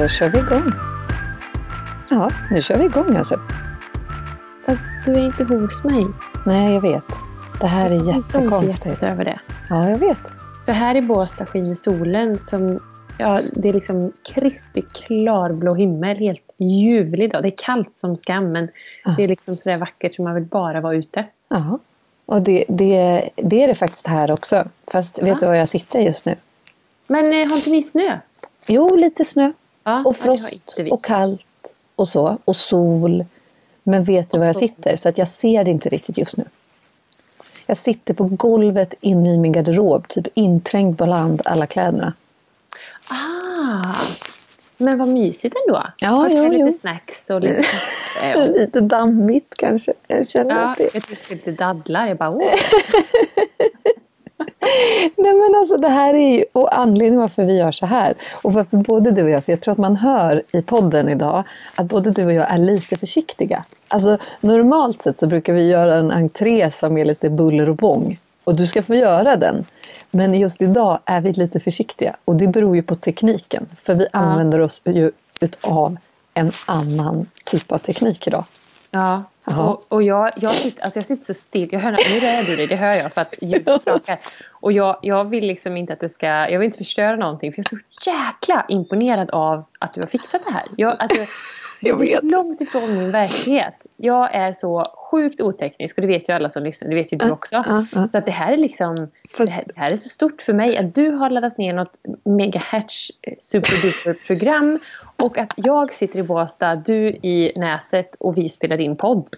Då kör vi igång. Ja, nu kör vi igång alltså. Fast du är inte hos mig. Nej, jag vet. Det här är Jag är jättekonstigt. över det. Ja, jag vet. För här i Båstad skiner solen som... Ja, det är liksom krispig, klarblå himmel. Helt ljuvlig dag. Det är kallt som skam, men Ja. det är liksom sådär vackert som man vill bara vara ute. Ja. Och det, det, det är det faktiskt här också. Fast vet Ja. du var jag sitter just nu? Men eh, har inte ni snö? Jo, lite snö. Ja, Och frost och kallt och så. Och sol. Men vet du var jag sitter? Så att jag ser det inte riktigt just nu. Jag sitter på golvet inne i min garderob, typ inträngd bland alla kläderna. Ah, men vad mysigt ändå. Ja, Har jo, lite jo. snacks och lite och- Lite dammigt kanske. Jag känner Ja, att det... jag tycker lite dadlar. Jag bara, åh. Nej men alltså det här är ju och anledningen varför vi gör så här och varför både du och jag, för jag tror att man hör i podden idag att både du och jag är lite försiktiga. Alltså normalt sett så brukar vi göra en entré som är lite buller och bång och du ska få göra den. Men just idag är vi lite försiktiga och det beror ju på tekniken för vi använder oss ju utav en annan typ av teknik idag. Ja, och, och jag, jag, sitter, alltså jag sitter så still. Jag hör, nu rör du dig, det hör jag för att ljudet skakar. Och jag, jag vill liksom inte att det ska, jag vill inte förstöra någonting. För jag är så jäkla imponerad av att du har fixat det här. Jag, alltså, Jag det är så vet. långt ifrån min verklighet. Jag är så sjukt oteknisk och det vet ju alla som lyssnar, det vet ju du också. Ja, ja. Så att det här är liksom, det här, det här är så stort för mig att du har laddat ner något megahertz eh, superduper program och att jag sitter i Båstad, du i Näset och vi spelar in podd.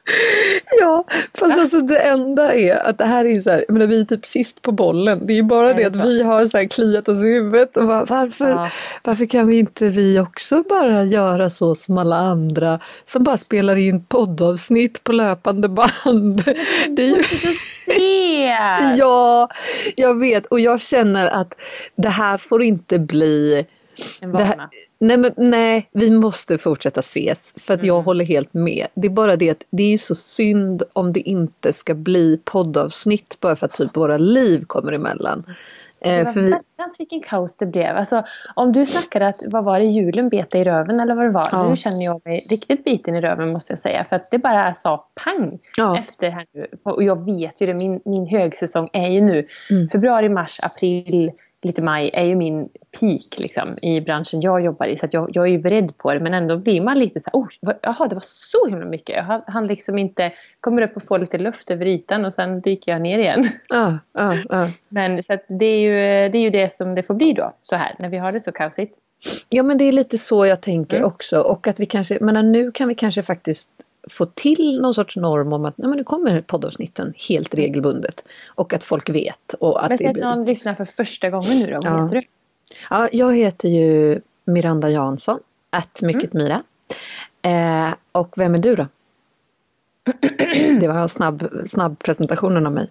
Ja, fast alltså det enda är att det här är så här, menar, vi är typ sist på bollen. Det är ju bara Är det att så? vi har så här kliat oss i huvudet. Och bara, varför, Ja. varför kan vi inte vi också bara göra så som alla andra som bara spelar in poddavsnitt på löpande band? Det är ju, ja, jag vet och jag känner att det här får inte bli En här, nej, men, nej, vi måste fortsätta ses för att jag Mm. håller helt med. Det är bara det att det är ju så synd om det inte ska bli poddavsnitt bara för att typ våra liv kommer emellan. Eh, Det var för vi, vilken kaos det blev. Alltså, om du snackade att, vad var det, julen bet i röven eller vad det var. Ja. Nu känner jag mig riktigt biten i röven måste jag säga. För att det bara sa pang ja, efter här nu. Och jag vet ju det, min, min högsäsong är ju nu. Mm. Februari, mars, april, lite maj är ju min peak liksom, i branschen jag jobbar i. Så jag, jag är ju beredd på det. Men ändå blir man lite så här, oh, vad- jaha det var så himla mycket. Jag han, han liksom inte kommer upp och får lite luft över ytan och sen dyker jag ner igen. ja, ja, ja. Men så det, är ju, det är ju det som det får bli då, så här, när vi har det så kaosigt. ja men det är lite så jag tänker Mm. också. Och att vi kanske, men nu kan vi kanske faktiskt få till någon sorts norm om att nej, men nu kommer poddavsnitten helt regelbundet. Och att folk vet. Och att Men det säg att blir... någon lyssnar för första gången nu då, vad Ja. heter du? Ja, jag heter ju Miranda Jansson, att mycket Mira. Eh, och vem är du då? Det var snabb, snabb presentationen av mig.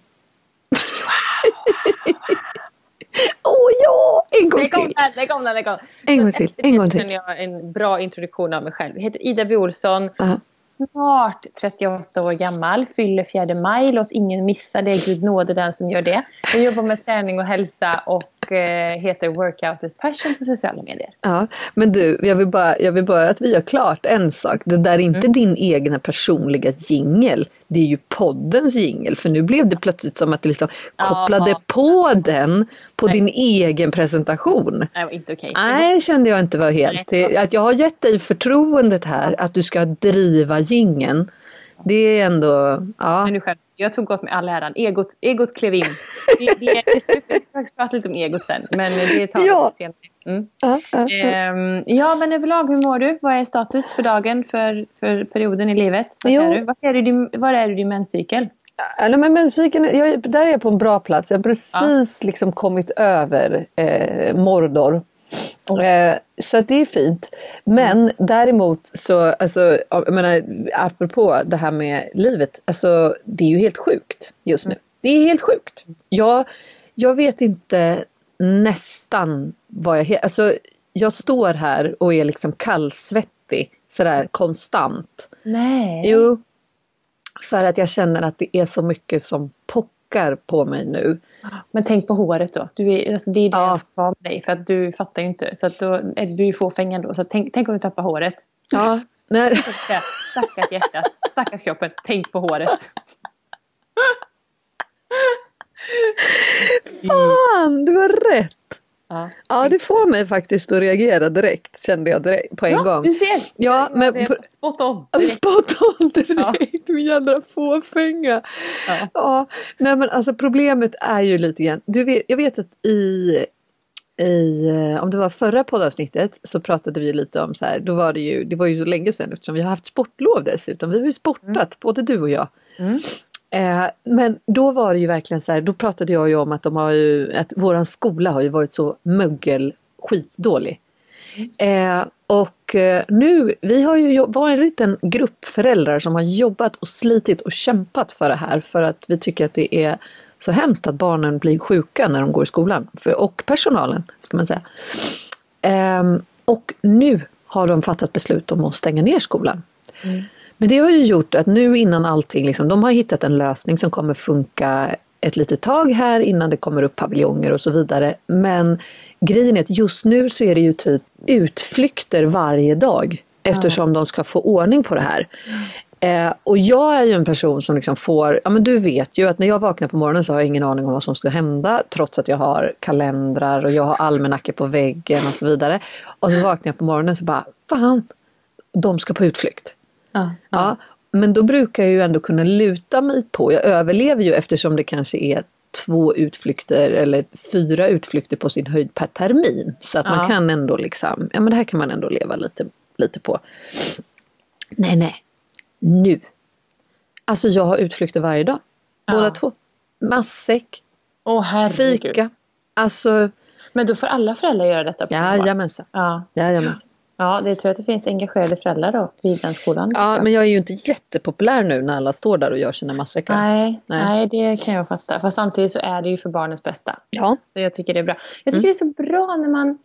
Åh oh, ja! En gång till! den, lägg om den, lägg om En gång till, en gång till. jag en bra introduktion av mig själv. Jag heter Ida B. Olsson, Ja snart 38 år gammal, fyller 4 maj. Låt ingen missa det, Gud nåde den som gör det. Jag jobbar med träning och hälsa och heter Workout is passion på sociala medier. Ja, men du, jag vill, bara, jag vill bara att vi gör klart en sak. Det där är inte Mm. din egna personliga jingel. Det är ju poddens jingel. För nu blev det plötsligt som att du liksom Ja. kopplade på den på din egen presentation. Nej, inte okej. Nej, kände jag inte var helt. Nej. Att jag har gett dig förtroendet här att du ska driva gingen. Det är ändå, ja. Men nu själv, jag tog åt mig all äran. Egot, egot klev in. Vi, ska vi faktiskt prata lite om egot sen, men det tar vi Ja. senare. Mm. ja, ja, ja. Ehm, ja, men överlag, hur mår du? Vad är status för dagen, för, för perioden i livet? Var är du? Var är du, i din- var är du i din menscykel? Nej, men menscykeln, jag, där är jag på en bra plats. Jag har precis liksom kommit över eh, Mordor. Eh, så det är fint. Men däremot så, alltså, jag menar, apropå det här med livet, alltså det är ju helt sjukt just nu. Det är helt sjukt. Jag, jag vet inte nästan vad jag heter. Alltså, jag står här och är liksom kallsvettig sådär konstant. Nej. Jo, för att jag känner att det är så mycket som pockar lockar på mig nu. Men tänk på håret då. Du är, alltså det är det Ja. jag får med dig. För att du fattar ju inte. Så att då är du ju fåfäng ändå. Så tänk, tänk om du tappar håret. Ja, nej. Stackars hjärtat. Stackars kroppen. Tänk på håret. Fan, du har rätt! Ja, Ja, det får mig faktiskt att reagera direkt, kände jag direkt, på en ja gång. du ser. Ja, men det spot on. Spot on direkt, min jädra fåfänga. Ja. Ja, nej men alltså problemet är ju lite grann, du vet, jag vet att i, i, eh, om det var förra poddavsnittet så pratade vi lite om så här, då var det ju, det var ju så länge sedan eftersom vi har haft sportlov dessutom, vi har ju sportat, både du och jag. Mm. Eh, men då var det ju verkligen så här, då pratade jag ju om att de har ju, att våran skola har ju varit så mögel skitdålig. Eh, och eh, nu, vi har ju varit en grupp föräldrar som har jobbat och slitit och kämpat för det här för att vi tycker att det är så hemskt att barnen blir sjuka när de går i skolan. För, och personalen, ska man säga. Eh, och nu har de fattat beslut om att stänga ner skolan. Mm. Men det har ju gjort att nu innan allting, liksom, de har hittat en lösning som kommer funka ett litet tag här innan det kommer upp paviljonger och så vidare. Men grejen är att just nu så är det ju typ utflykter varje dag eftersom de ska få ordning på det här. Eh, och jag är ju en person som liksom får, ja men du vet ju att när jag vaknar på morgonen så har jag ingen aning om vad som ska hända trots att jag har kalendrar och jag har almanackor på väggen och så vidare. Och så vaknar jag på morgonen så bara, fan, de ska på utflykt. Ja. Ja, men då brukar jag ju ändå kunna luta mig på, jag överlever ju eftersom det kanske är två utflykter eller fyra utflykter på sin höjd per termin. Så att Ja. man kan ändå liksom, ja men det här kan man ändå leva lite, lite på. Nej, nej, nu. Alltså jag har utflykter varje dag. Båda Ja. två. Åh herregud. fika. Alltså, Men då får alla föräldrar göra detta? på jajamensan. Ja. Jajamensan. Ja, det tror jag att det finns engagerade föräldrar då vid den skolan. Ja, men jag är ju inte jättepopulär nu när alla står där och gör sina matsäckar. Nej, Nej. nej. det kan jag fatta. Fast samtidigt så är det ju för barnens bästa. Ja, Så jag tycker det är bra. Jag tycker det är så bra när man...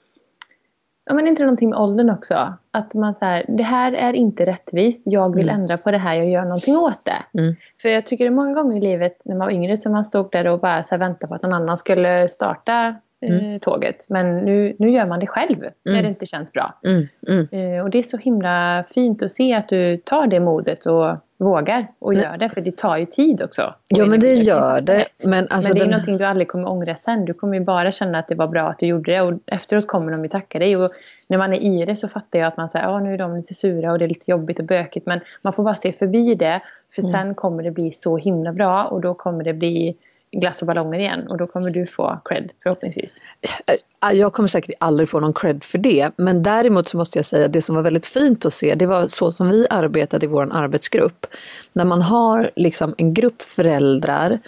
Ja, men inte någonting med åldern också. Att man så här, det här är inte rättvist. Jag vill Mm. ändra på det här. Jag gör någonting åt det. Mm. För jag tycker det är många gånger i livet när man var yngre som man stod där och bara så här väntade på att någon annan skulle starta eh, tåget. Men nu, nu gör man det själv när det inte känns bra. mm, mm. Eh, och det är så himla fint att se att du tar det modet och vågar och Nej. gör det. För det tar ju tid också. Ja men det gör det. Men, alltså men det är den, någonting du aldrig kommer ångra sen. Du kommer ju bara känna att det var bra att du gjorde det och efteråt kommer de ju tacka dig. Och när man är i det så fattar jag att man säger ja nu är de lite sura och det är lite jobbigt och bökigt men man får bara se förbi det för Mm. sen kommer det bli så himla bra och då kommer det bli glass och ballonger igen och då kommer du få cred förhoppningsvis. äh, jag kommer säkert aldrig få någon cred för det. Men däremot så måste jag säga att det som var väldigt fint att se det var så som vi arbetade i vår arbetsgrupp. När man har liksom en grupp föräldrar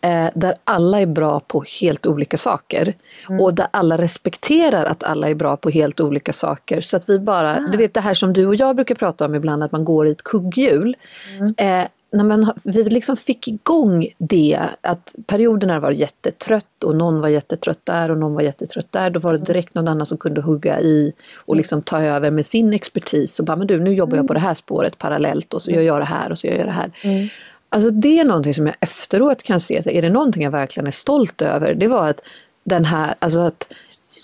eh, där alla är bra på helt olika saker. Och där alla respekterar att alla är bra på helt olika saker. Så att vi bara, du vet det här som du och jag brukar prata om ibland, att man går i ett kugghjul. Eh, när man, vi liksom fick igång det, att perioder när det var jättetrött och någon var jättetrött där och någon var jättetrött där, då var det direkt någon annan som kunde hugga i och liksom ta över med sin expertis och bara, men du nu jobbar jag på det här spåret parallellt och så gör jag det här och så gör jag det här. Alltså det är någonting som jag efteråt kan se, så är det någonting jag verkligen är stolt över, det var att den här, alltså att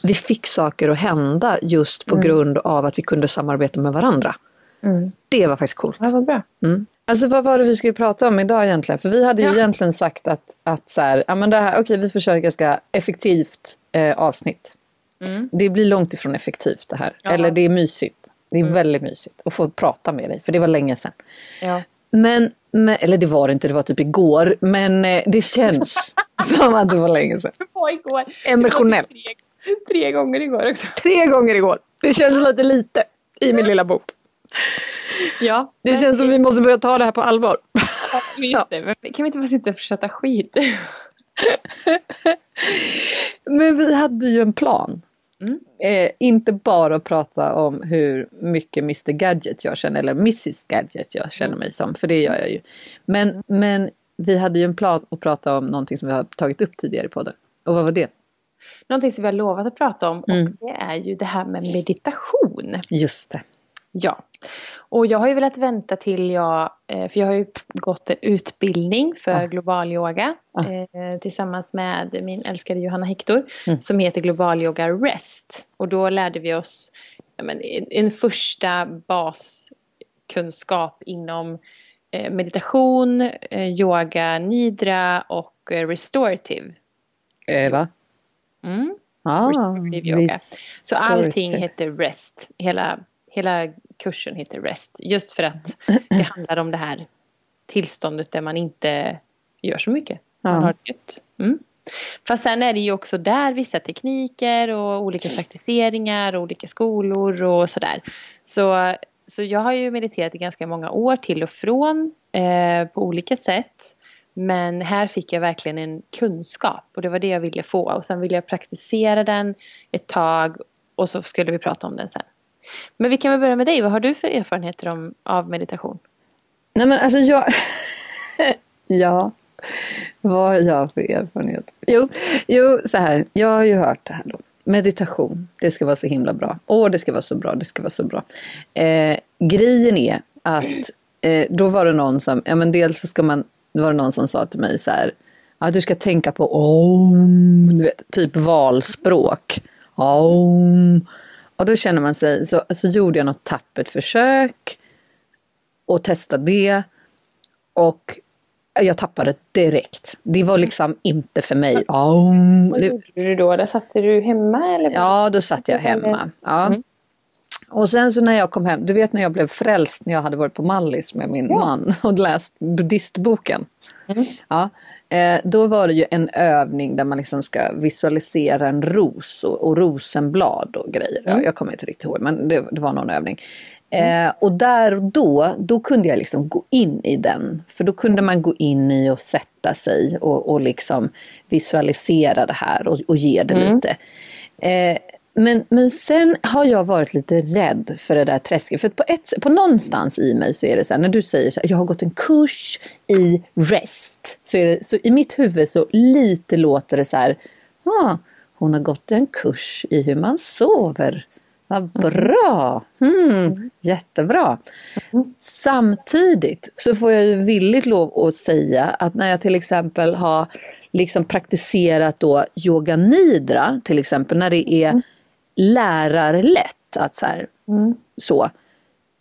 vi fick saker att hända just på grund av att vi kunde samarbeta med varandra. Mm. Det var faktiskt coolt. Ja, vad bra. Mm. Alltså vad var det vi skulle prata om idag egentligen? För vi hade ju Ja. egentligen sagt att, att så här, ja men det här, okej vi försöker ganska effektivt eh, avsnitt. Mm. Det blir långt ifrån effektivt det här. Ja. Eller det är mysigt. Det är väldigt mysigt att få prata med dig, för det var länge sedan. Ja. Men, men eller det var det inte, det var typ igår. Men eh, det känns som att det var länge sedan. Det var igår. Emotionellt. Tre, tre gånger igår också. Tre gånger igår. Det känns lite lite i min lilla bok. Ja. Det känns som vi måste börja ta det här på allvar. Ja. Kan vi inte bara sitta och fortsätta skit? Men vi hade ju en plan. Mm. Eh, inte bara att prata om hur mycket Mr Gadget jag känner, eller Mrs Gadget jag känner mig som, för det gör jag ju. Men, men vi hade ju en plan att prata om någonting som vi har tagit upp tidigare i podden. Och vad var det? Någonting som vi har lovat att prata om Mm. och det är ju det här med meditation. Just det. Ja. Och jag har ju velat vänta till jag, eh, för jag har ju gått en utbildning för ja. global yoga ja. eh, tillsammans med min älskade Johanna Hector mm. som heter global yoga rest. Och då lärde vi oss men, en första baskunskap inom eh, meditation, eh, yoga, nidra och restorative. Va? Mm. Ah, restorative yoga. Så allting heter rest. Hela, hela kursen heter rest. Just för att det handlar om det här tillståndet där man inte gör så mycket. Man ja. har det mm. Fast sen är det ju också där vissa tekniker och olika praktiseringar och olika skolor och sådär. Så, så jag har ju mediterat i ganska många år till och från eh, på olika sätt. Men här fick jag verkligen en kunskap och det var det jag ville få. Och sen ville jag praktisera den ett tag och så skulle vi prata om den sen. Men vi kan väl börja med dig. Vad har du för erfarenheter om, av meditation? Nej men alltså jag... ja, vad har jag för erfarenhet? Jo, jo, så här. Jag har ju hört det här då. Meditation, det ska vara så himla bra. Åh, det ska vara så bra, det ska vara så bra. Eh, grejen är att eh, då var det någon som, ja men dels så ska man, då var det någon som sa till mig så här, att du ska tänka på om, du vet, typ valspråk. Om. Och då känner man sig, så, så gjorde jag något tappert försök och testade det. Och jag tappade direkt. Det var liksom inte för mig. Oh, Vad gjorde du då? Där satte du hemma? Eller? Ja, då satt jag hemma. Ja. Mm. Och sen så när jag kom hem, du vet när jag blev frälst när jag hade varit på Mallis med min ja. man och läst buddhistboken. Mm. Ja, eh, då var det ju en övning där man liksom ska visualisera en ros och, och rosenblad och grejer. Mm. Ja, jag kommer inte riktigt ihåg men det, det var någon övning. Mm. Eh, och där och då, då kunde jag liksom gå in i den. För då kunde man gå in i och sätta sig och, och liksom visualisera det här och, och ge det mm. lite. Eh, men, men sen har jag varit lite rädd för det där träsket. För på, ett, på någonstans i mig så är det så här, när du säger så här, jag har gått en kurs i rest. Så, är det, så i mitt huvud så lite låter det så här, ah, hon har gått en kurs i hur man sover. Vad bra! Mm, jättebra! Mm. Samtidigt så får jag ju villigt lov att säga att när jag till exempel har liksom praktiserat då yoga nidra, till exempel när det är mm. Lärarlätt, att så, här, mm. så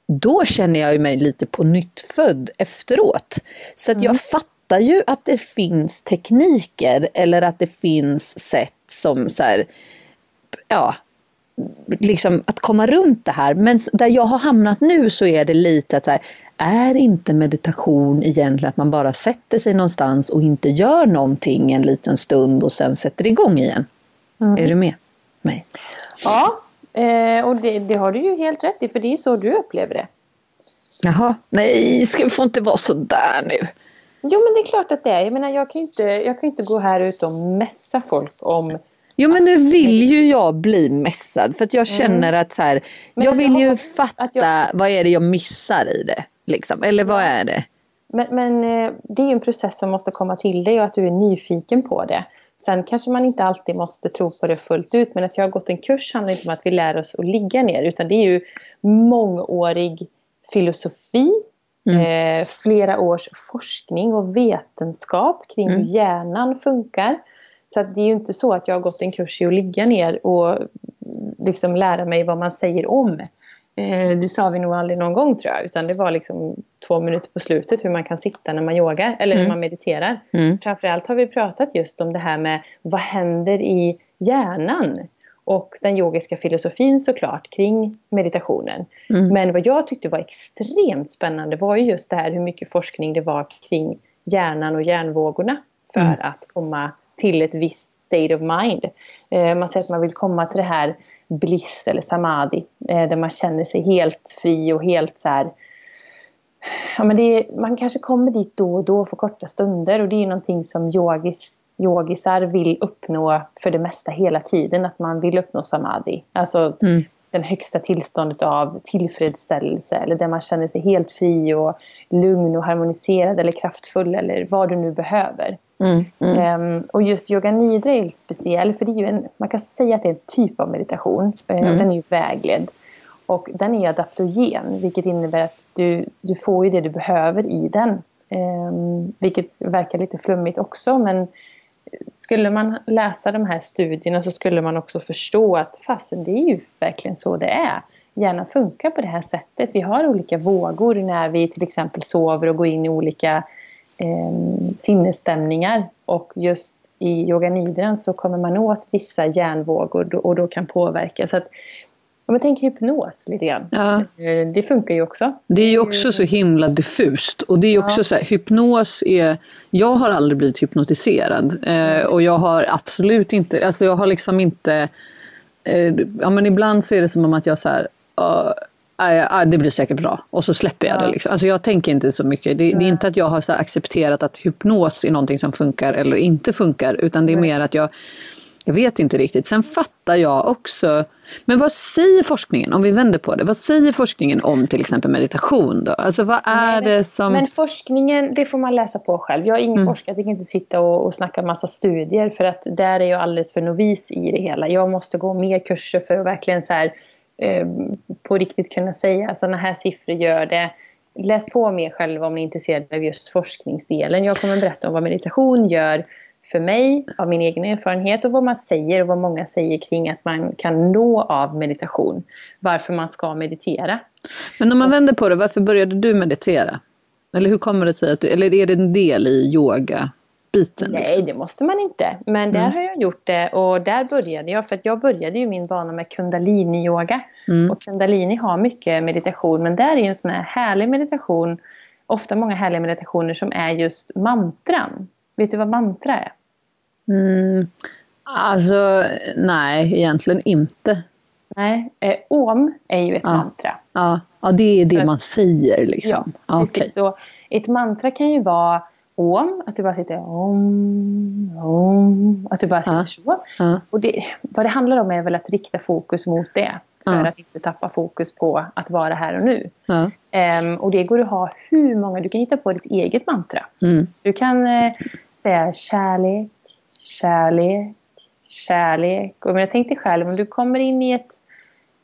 då känner jag mig lite på nytt född efteråt. Så att jag mm. fattar ju att det finns tekniker eller att det finns sätt som så här, ja, liksom att komma runt det här. Men där jag har hamnat nu så är det lite att så här, är inte meditation egentligen att man bara sätter sig någonstans och inte gör någonting en liten stund och sen sätter igång igen? Mm. Är du med mig? Ja, eh, och det, det, har du ju helt rätt i för det är så du upplever det. Jaha, nej, ska vi få inte vara så där nu. Jo men det är klart att det är. Jag menar jag kan inte, jag kan inte gå här ute och mässa folk om Jo men nu vill ju jag bli mässad för att jag mm. känner mm. att så här, jag vill jag ju fatta jag... vad är det jag missar i det. Liksom. Eller vad är det? Men, men eh, det är ju en process som måste komma till dig och att du är nyfiken på det. Sen kanske man inte alltid måste tro på det fullt ut men att jag har gått en kurs handlar inte om att vi lär oss att ligga ner utan det är ju mångårig filosofi, mm. eh, flera års forskning och vetenskap kring mm. hur hjärnan funkar. Så det är ju inte så att jag har gått en kurs i att ligga ner och liksom lära mig vad man säger om. Eh, det sa vi nog aldrig någon gång tror jag. Utan det var liksom två minuter på slutet hur man kan sitta när man yogar eller mm. när man mediterar. Mm. Framförallt har vi pratat just om det här med vad händer i hjärnan. Och den yogiska filosofin såklart kring meditationen. Mm. Men vad jag tyckte var extremt spännande var ju just det här hur mycket forskning det var kring hjärnan och hjärnvågorna. För mm. att komma till ett visst state of mind. Eh, man säger att man vill komma till det här bliss eller samadhi. Eh, där man känner sig helt fri och helt så här, Ja, men är, man kanske kommer dit då och då för korta stunder och det är någonting som yogis, yogisar vill uppnå för det mesta hela tiden. Att man vill uppnå samadhi. Alltså mm. den högsta tillståndet av tillfredsställelse eller där man känner sig helt fri och lugn och harmoniserad eller kraftfull eller vad du nu behöver. Mm, mm. Um, och just yoga nidra är speciell för det är ju en, man kan säga att det är en typ av meditation. Uh, Den är ju vägledd. Och den är adaptogen vilket innebär att du, du får ju det du behöver i den. Eh, vilket verkar lite flummigt också men skulle man läsa de här studierna så skulle man också förstå att fasen det är ju verkligen så det är. Hjärnan funkar på det här sättet. Vi har olika vågor när vi till exempel sover och går in i olika eh, sinnesstämningar. Och just i yoga nidran så kommer man åt vissa hjärnvågor och då kan påverka. Så att, om man tänker hypnos lite grann. Ja. Eh, det funkar ju också. Det är ju också så himla diffust. Och det är också ja. så här, hypnos är... Jag har aldrig blivit hypnotiserad. Eh, och jag har absolut inte... Alltså jag har liksom inte... Eh, ja men ibland så är det som att jag så här... Uh, äh, det blir säkert bra. Och så släpper jag ja. det. Liksom. Alltså jag tänker inte så mycket. Det, det är inte att jag har accepterat att hypnos är någonting som funkar eller inte funkar. Utan det är mer att jag, jag vet inte riktigt. Sen fattar jag också. Men vad säger forskningen, om vi vänder på det, vad säger forskningen om till exempel meditation då? Alltså vad är Nej, det som... Men forskningen, det får man läsa på själv. Jag är ingen mm. forskare, jag tänker inte sitta och, och snacka massa studier för att där är jag alldeles för novis i det hela. Jag måste gå mer kurser för att verkligen så här Eh, på riktigt kunna säga alltså, sådana här siffror gör det. Läs på mer själv om ni är intresserade av just forskningsdelen. Jag kommer berätta om vad meditation gör för mig, av min egen erfarenhet och vad man säger och vad många säger kring att man kan nå av meditation. Varför man ska meditera. Men om man vänder på det, varför började du meditera? Eller hur kommer det sig att du, eller är det en del i yoga? Biten? Nej, liksom. det måste man inte. Men där mm. har jag gjort det och där började jag. För att jag började ju min bana med kundalini-yoga. Mm. Och kundalini har mycket meditation men där är ju en sån här härlig meditation. Ofta många härliga meditationer som är just mantran. Vet du vad mantra är? Mm. Alltså, nej, egentligen inte. Nej, eh, om är ju ett ja. mantra. Ja. ja, det är det så, man säger liksom. Ja, precis. Okay. Så ett mantra kan ju vara om, att du bara sitter om, om, att du bara sitter ja. så. Ja. Och det, vad det handlar om är väl att rikta fokus mot det. För ja. att inte tappa fokus på att vara här och nu. Um, och det går att ha hur många, du kan hitta på ditt eget mantra. Mm. Du kan uh, säga kärlek, kärlek, kärlek. Och jag tänkte själv, om du kommer in i ett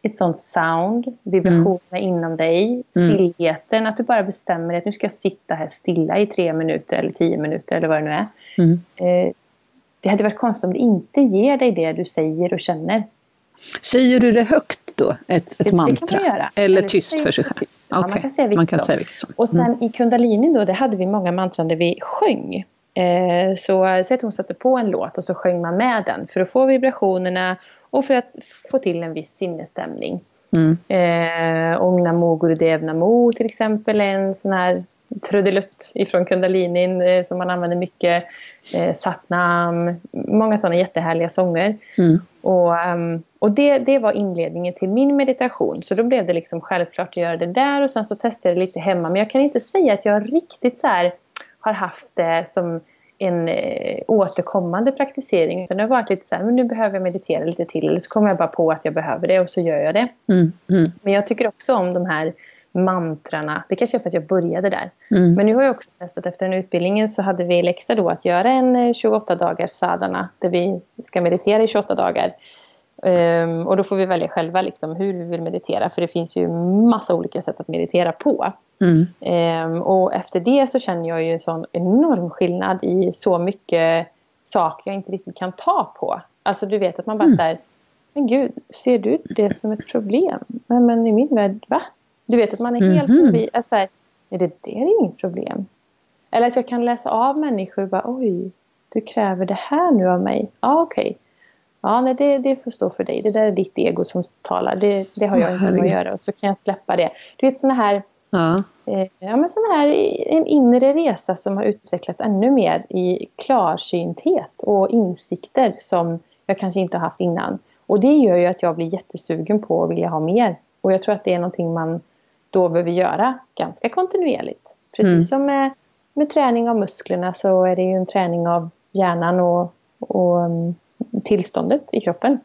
ett sånt sound, vibrationerna mm. inom dig, mm. stillheten, mm. att du bara bestämmer dig att nu ska jag sitta här stilla i tre minuter eller tio minuter eller vad det nu är. Mm. Eh, det hade varit konstigt om det inte ger dig det du säger och känner. Säger du det högt då, ett, ett det, mantra? Det. Eller, eller tyst för sig själv? Okay. Ja, man kan säga vilket, man kan säga vilket som. Och sen mm. i kundalini då, där hade vi många mantran där vi sjöng. Eh, så säg att hon satte på en låt och så sjöng man med den för att få vibrationerna och för att få till en viss sinnesstämning. Mm. Eh, Om Namo Gurudev Namo till exempel är en sån här trudelutt ifrån kundalinin eh, som man använder mycket. Eh, Satnam, många sådana jättehärliga sånger. Mm. Och, um, och det, det var inledningen till min meditation. Så då blev det liksom självklart att göra det där och sen så testade jag det lite hemma. Men jag kan inte säga att jag riktigt så har haft det som en eh, återkommande praktisering. Utan det har varit lite så här, men nu behöver jag meditera lite till. Eller så kommer jag bara på att jag behöver det och så gör jag det. Mm, mm. Men jag tycker också om de här mantrarna. Det kanske är för att jag började där. Mm. Men nu har jag också testat efter den utbildningen så hade vi läxa då att göra en 28 eh, dagars sadana. Där vi ska meditera i 28 dagar. Um, och då får vi välja själva liksom hur vi vill meditera. För det finns ju massa olika sätt att meditera på. Mm. Um, och efter det så känner jag ju en sån enorm skillnad i så mycket saker jag inte riktigt kan ta på. Alltså du vet att man bara mm. säger Men gud, ser du det som ett problem? Men, men i min värld, va? Du vet att man är helt mm. förbi. Alltså, är det, det är inget problem. Eller att jag kan läsa av människor och bara oj, du kräver det här nu av mig. Ja, ah, okej. Okay. Ja, nej, det, det får stå för dig. Det där är ditt ego som talar. Det, det har jag inte med att göra. Och så kan jag släppa det. Du vet sådana här... Ja. Eh, ja, men sån här en inre resa som har utvecklats ännu mer i klarsynthet och insikter som jag kanske inte har haft innan. Och det gör ju att jag blir jättesugen på att vilja ha mer. Och jag tror att det är någonting man då behöver göra ganska kontinuerligt. Precis mm. som med, med träning av musklerna så är det ju en träning av hjärnan och, och mm, tillståndet i kroppen.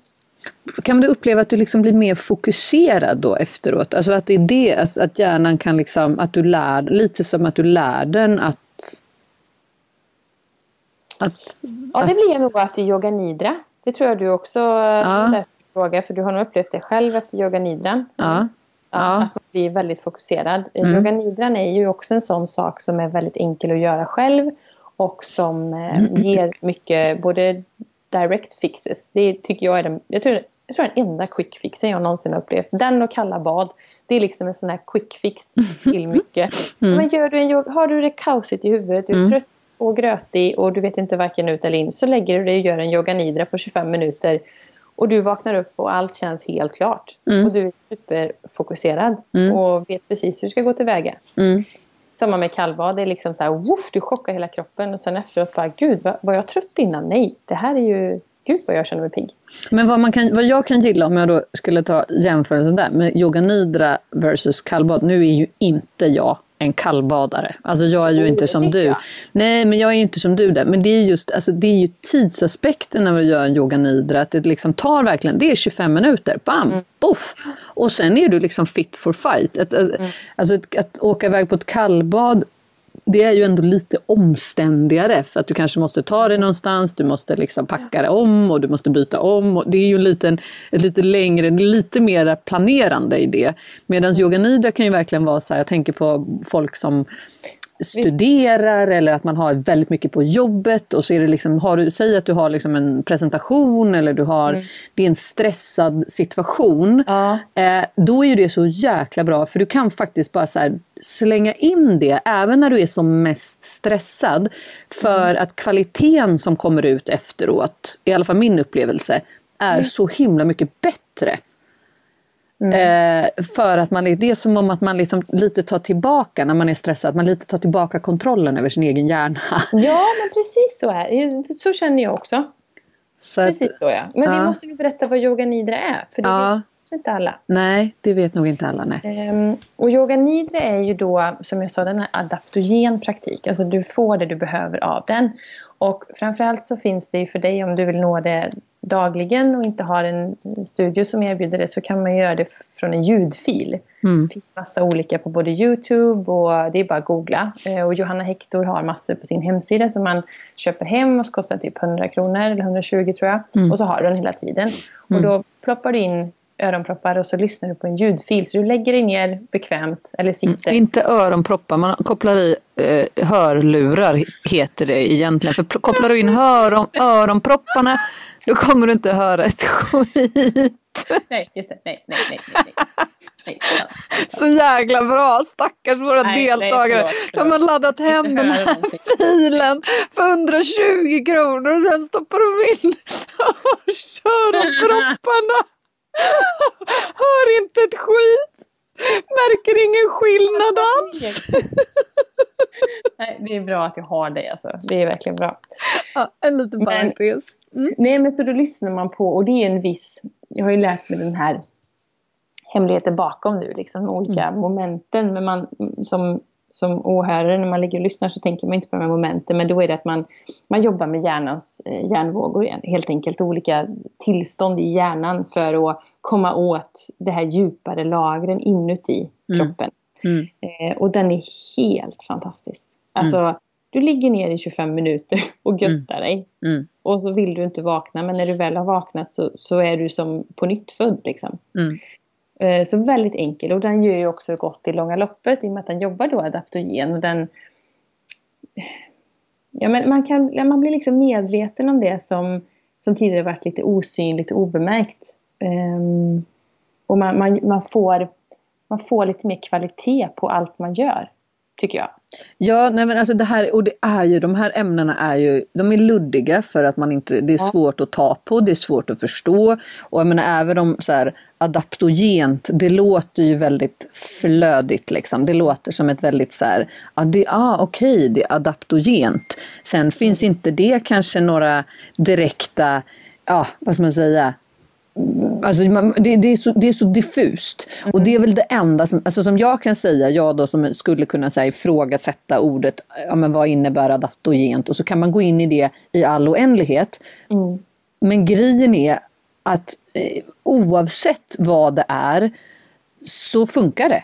Kan du uppleva att du liksom blir mer fokuserad då efteråt? Alltså att det är det, att hjärnan kan liksom, att du lär, lite som att du lär den att... att ja, det blir nog efter yoga nidra. Det tror jag du också ja. fråga, för du har nog upplevt det själv efter yoga nidran. Ja. Ja. Att man blir väldigt fokuserad. Mm. Yoga nidran är ju också en sån sak som är väldigt enkel att göra själv och som eh, ger mycket både direct fixes. Det tycker jag är den, jag tror, jag tror den enda quick fixen jag någonsin upplevt. Den och kalla bad. Det är liksom en sån här quick fix till mycket. Men gör du en yoga, har du det kaosigt i huvudet, du är Mm. trött och grötig och du vet inte varken ut eller in så lägger du dig och gör en yoga nidra på 25 minuter och du vaknar upp och allt känns helt klart. Mm. Och du är superfokuserad Mm. och vet precis hur du ska gå tillväga. Mm. Samma med kallbad, det är liksom så här, woof, du chockar hela kroppen och sen efteråt bara, gud vad, var jag trött innan? Nej, det här är ju, gud vad jag känner mig pigg. Men vad, man kan, vad jag kan gilla om jag då skulle ta jämförelsen där med yoga nidra versus kallbad. Nu är ju inte jag en kallbadare. Alltså jag är ju Oh, inte som du. jag. Nej, men jag är inte som du där. Men det är just alltså, det är ju tidsaspekten när vi gör en yoga nidra. Att det liksom tar verkligen, det är 25 minuter. Bam! Mm. Poff! Och sen är du liksom fit for fight. Att, Mm. Alltså att, att åka iväg på ett kallbad det är ju ändå lite omständigare för att du kanske måste ta dig någonstans, du måste liksom packa dig om och du måste byta om. Och det är ju en liten, ett lite längre, lite mer planerande i det. Medan yoga nidra kan ju verkligen vara så här, jag tänker på folk som studerar eller att man har väldigt mycket på jobbet och så är det liksom, har du, säg att du har liksom en presentation eller du har, det är en stressad situation. Ja. Eh, då är ju det så jäkla bra för du kan faktiskt bara så slänga in det även när du är som mest stressad. För att kvaliteten som kommer ut efteråt, i alla fall min upplevelse, är så himla mycket bättre. Eh, för att man, det är som om att man liksom lite tar tillbaka, när man är stressad, man lite tar tillbaka kontrollen över sin egen hjärna. Ja, men precis så är Så känner jag också. Så att, Precis så ja. Men ja. vi måste nu berätta vad yoga nidra är. För det Ja. vet kanske inte alla. nej, det vet nog inte alla. Nej. Ehm, och yoga nidra är ju då, som jag sa, den här adaptogen praktik. Alltså du får det du behöver av den. Och framförallt så finns det ju för dig om du vill nå det dagligen och inte har en studio som erbjuder det så kan man göra det från en ljudfil. Mm. Det finns massa olika på både Youtube och det är bara att googla. Eh, Och Johanna Hector har massor på sin hemsida som man köper hem och så kostar typ 100 kronor eller 120 tror jag. Mm. Och så har du den hela tiden. Och då ploppar du in öronproppar och så lyssnar du på en ljudfil. Så du lägger dig ner bekvämt eller sitter. Inte öronproppar, man kopplar i eh, hörlurar heter det egentligen. För kopplar du in öron, öronpropparna då kommer du inte höra ett skit. Nej, just det. Nej, nej, nej. nej, nej. nej ja. Så jäkla bra, stackars våra Nej, nej, förlåt, deltagare. förlåt. De har laddat hem den här filen för 120 kronor och sen stoppar de in öronpropparna. Hör inte ett skit. Märker ingen skillnad alls. Nej, det är bra att jag har dig alltså. Det är verkligen bra. Ja, en liten parentes. Mm. Nej, men så då lyssnar man på, och det är en viss, jag har ju lärt mig den här hemligheten bakom nu, liksom olika momenten. Men man, som, som åhörare, när man ligger och lyssnar så tänker man inte på de här momenten. Men då är det att man, man jobbar med hjärnans eh, hjärnvågor, igen. helt enkelt olika tillstånd i hjärnan för att komma åt det här djupare lagren inuti Mm. kroppen. Mm. Eh, och den är helt fantastisk. Alltså, du ligger ner i 25 minuter och göttar dig. Mm. Och så vill du inte vakna, men när du väl har vaknat så, så är du som på nytt född. Liksom. Eh, så väldigt enkel och den gör ju också gott i långa loppet i och med att den jobbar då adaptogen. Och den, ja, men man, kan, man blir liksom medveten om det som, som tidigare varit lite osynligt och obemärkt. Ehm, och man, man, man, får, man får lite mer kvalitet på allt man gör, tycker jag. Ja, nej men alltså det här, och det är ju, de här ämnena är ju, de är luddiga för att man inte, det är svårt att ta på, det är svårt att förstå. Och jag menar även om så här adaptogent, det låter ju väldigt flödigt liksom. Det låter som ett väldigt så här, ja det, ah, okej, det är adaptogent. Sen finns inte det kanske några direkta, ja vad ska man säga, Alltså, man, det, det, är så, det är så diffust. Och det är väl det enda som, alltså, som jag kan säga, jag då som skulle kunna säga, ifrågasätta ordet, ja, men vad innebär adaptogent? Och så kan man gå in i det i all oändlighet. Mm. Men grejen är att eh, oavsett vad det är så funkar det.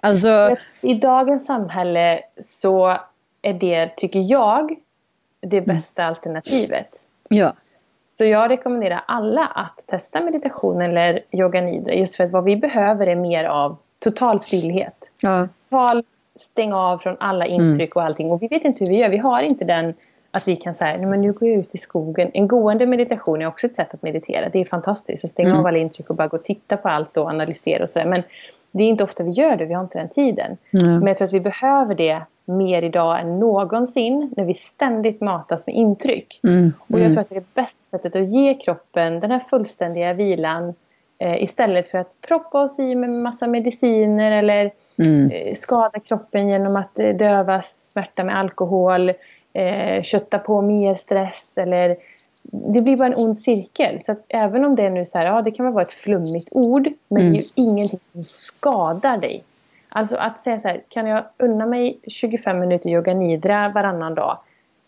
Alltså, I dagens samhälle så är det, tycker jag, det bästa alternativet. ja. Så jag rekommenderar alla att testa meditation eller yoga nidra. Just för att vad vi behöver är mer av total stillhet. Ja. Total stäng av från alla intryck och allting. Och vi vet inte hur vi gör. Vi har inte den att vi kan säga, nej men nu går jag ut i skogen. En gående meditation är också ett sätt att meditera. Det är fantastiskt. Att stänga Mm. av alla intryck och bara gå och titta på allt och analysera och sådär. Men det är inte ofta vi gör det. Vi har inte den tiden. Mm. Men jag tror att vi behöver det mer idag än någonsin. När vi ständigt matas med intryck. Mm. Och jag tror att det är det bästa sättet att ge kroppen den här fullständiga vilan. Eh, istället för att proppa oss i med massa mediciner eller Mm. eh, skada kroppen genom att eh, döva smärta med alkohol. Eh, kötta på mer stress eller det blir bara en ond cirkel. Så även om det är nu så här, ja det kan väl vara ett flummigt ord. Men Mm. det är ju ingenting som skadar dig. Alltså att säga så här, kan jag unna mig 25 minuter yoga nidra varannan dag?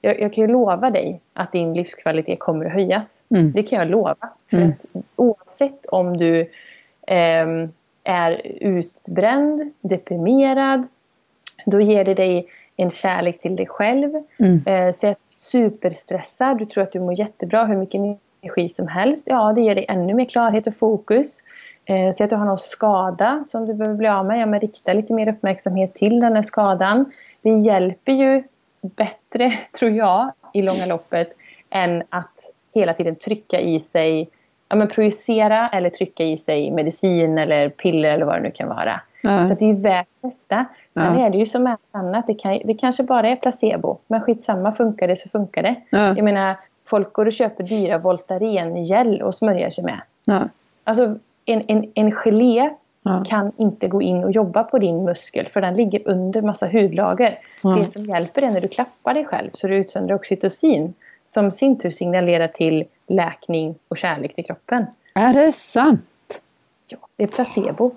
Jag, jag kan ju lova dig att din livskvalitet kommer att höjas. Mm. Det kan jag lova. För Mm. att oavsett om du ehm, är utbränd, deprimerad, då ger det dig en kärlek till dig själv. Mm. Eh, är superstressad, du tror att du mår jättebra, hur mycket energi som helst. Ja, det ger dig ännu mer klarhet och fokus. Eh, Säg att du har någon skada som du behöver bli av med. Ja, men rikta lite mer uppmärksamhet till den här skadan. Det hjälper ju bättre, tror jag, i långa loppet än att hela tiden trycka i sig, ja, men projicera eller trycka i sig medicin eller piller eller vad det nu kan vara. Ja. Så att det är ju värt att testa. Sen Ja. är det ju som allt annat, det, kan, det kanske bara är placebo. Men skitsamma, funkar det så funkar det. Ja. Jag menar, folk går och köper dyra Voltaren-gel och smörjer sig med. Ja. Alltså en, en, en gelé Ja. kan inte gå in och jobba på din muskel för den ligger under massa hudlager. Ja. Det som hjälper är när du klappar dig själv så du utsöndrar oxytocin som i sin tur signalerar till läkning och kärlek till kroppen. Är det sant? Ja, det är placebo.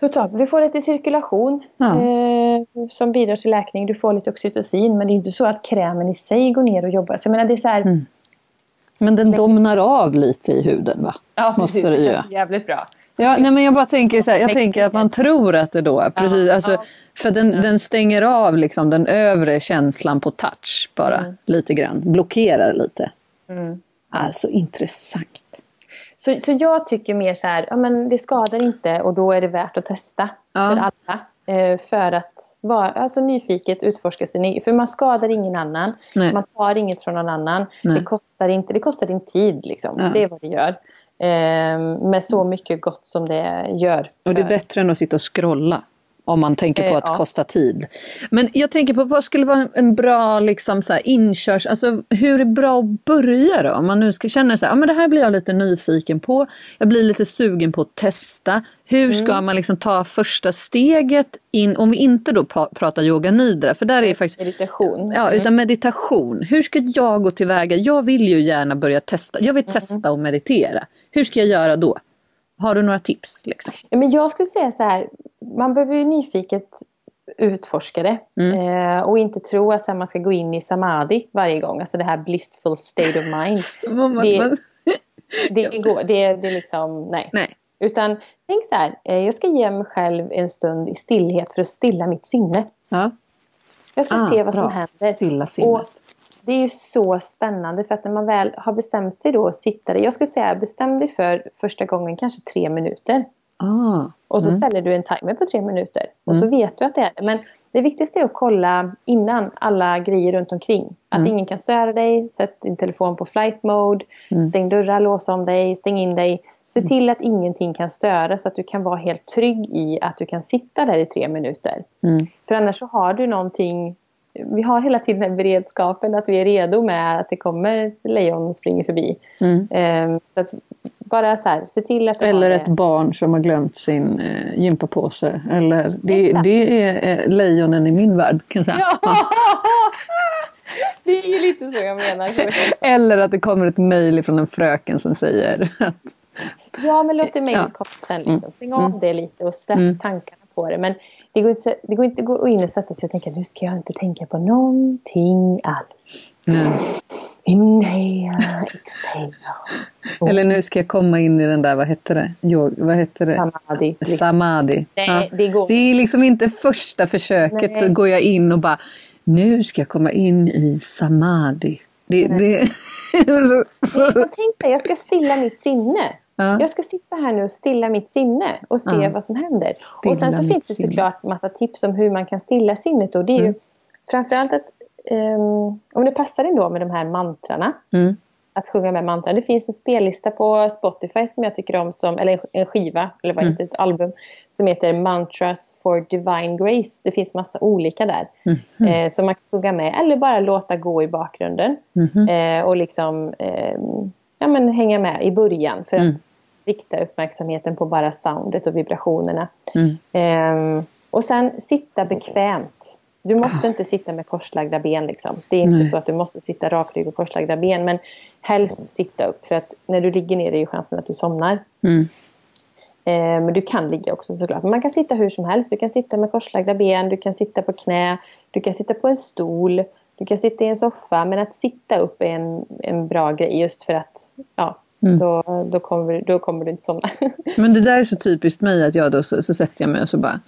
Totalt. Du får lite cirkulation Ja. eh, som bidrar till läkning. Du får lite oxytocin men det är inte så att krämen i sig går ner och jobbar. Så jag menar det är så här, Mm. Men den domnar av lite i huden va? ja, måste precis, det ju. Jävligt bra. Ja, nej, men jag bara tänker så här, jag tänker att man tror att det då, precis, alltså, för den, den stänger av liksom den övre känslan på touch bara lite grann, blockerar lite. Mm. Alltså intressant. Så, så jag tycker mer så här, ja, men det skadar inte och då är det värt att testa Ja. för alla. Eh, för att vara alltså, nyfiket, utforska sin. För man skadar ingen annan. Nej. Man tar inget från någon annan. Nej. Det kostar inte, det kostar din tid liksom. Ja. Det är vad det gör. Eh, med så mycket gott som det gör. Och det är för- bättre än att sitta och scrolla. Om man tänker på Eh, att ja. kosta tid. Men jag tänker på vad skulle vara en bra liksom, så här, inkörs... Alltså hur är det bra att börja då? Om man nu ska känna så här, ja, men det här blir jag lite nyfiken på. Jag blir lite sugen på att testa. Hur ska Mm. man liksom ta första steget in, om vi inte då pra- pratar yoga nidra, för där är faktiskt Meditation. Ja, utan meditation. Hur ska jag gå tillväga? Jag vill ju gärna börja testa. Jag vill Mm. testa att meditera. Hur ska jag göra då? Har du några tips? Liksom? Ja, men jag skulle säga så här, man behöver ju nyfiket utforska det. Mm. Eh, och inte tro att här, man ska gå in i samadhi varje gång. Alltså det här blissful state of mind. Det- Det, går, det, det är liksom, nej. Nej. Utan tänk så här, eh, jag ska ge mig själv en stund i stillhet för att stilla mitt sinne. Ja. Jag ska Ah, se vad bra. som händer. Stilla sinnet. Och det är ju så spännande för att när man väl har bestämt sig då att sitta där. Jag skulle säga bestäm dig för första gången kanske tre minuter. Ah. Och så Mm. ställer du en timer på tre minuter. Och Mm. så vet du att det är. Men det viktigaste är att kolla innan alla grejer runt omkring. Att Mm. ingen kan störa dig. Sätt din telefon på flight mode. Mm. Stäng dörrar, lås om dig, stäng in dig. Se till att ingenting kan störa så att du kan vara helt trygg i att du kan sitta där i tre minuter. Mm. För annars så har du någonting vi har hela tiden den beredskapen att vi är redo med att det kommer lejon och springer förbi. Mm. Ehm, så att bara så här, se till att Eller ett barn som har glömt sin eh, gympapåse. Eller, det, det är eh, lejonen i min värld kan jag säga. Ja! Det är ju lite så jag menar. Eller att det kommer ett mejl från en fröken som säger att Ja, men låt det mejlet komma sen. Liksom. Stäng av Mm. det lite och släpp Mm. tankarna på det. Men det går, inte, det går inte att gå in och sätta sig och tänka nu ska jag inte tänka på någonting alls. nej. Inhale, exhale. Eller nu ska jag komma in i den där, vad hette det? Jo, vad hette det? Samadhi. Samadhi. Nej, Ja. det går Det är liksom inte första försöket Nej. så går jag in och bara nu ska jag komma in i samadhi. Det, Nej, och tänk dig, jag ska stilla mitt sinne. Ja. Jag ska sitta här nu och stilla mitt sinne och se ja. vad som händer. Stilla och sen så finns det såklart massa tips om hur man kan stilla sinnet. Och det är mm. ju framförallt att um, om det passar ändå med de här mantrarna. Mm. Att sjunga med mantran. Det finns en spellista på Spotify som jag tycker om, som, eller en skiva, eller vad heter mm. ett album, som heter Mantras for Divine Grace. Det finns massa olika där. Mm. Eh, som man kan sjunga med, eller bara låta gå i bakgrunden. Mm. Eh, och liksom eh, ja, men hänga med i början för mm. att rikta uppmärksamheten på bara soundet och vibrationerna. Mm. Eh, och sen sitta bekvämt. Du måste ah. inte sitta med korslagda ben. Liksom. Det är inte Nej. så att du måste sitta rakrygg och korslagda ben. Men helst sitta upp. För att när du ligger ner är ju chansen att du somnar. Mm. Eh, men du kan ligga också såklart. Men man kan sitta hur som helst. Du kan sitta med korslagda ben. Du kan sitta på knä. Du kan sitta på en stol. Du kan sitta i en soffa. Men att sitta upp är en, en bra grej. Just för att ja, Mm. Då, då, kommer, då kommer du inte somna. Men det där är så typiskt mig att jag då så, så sätter jag mig och så bara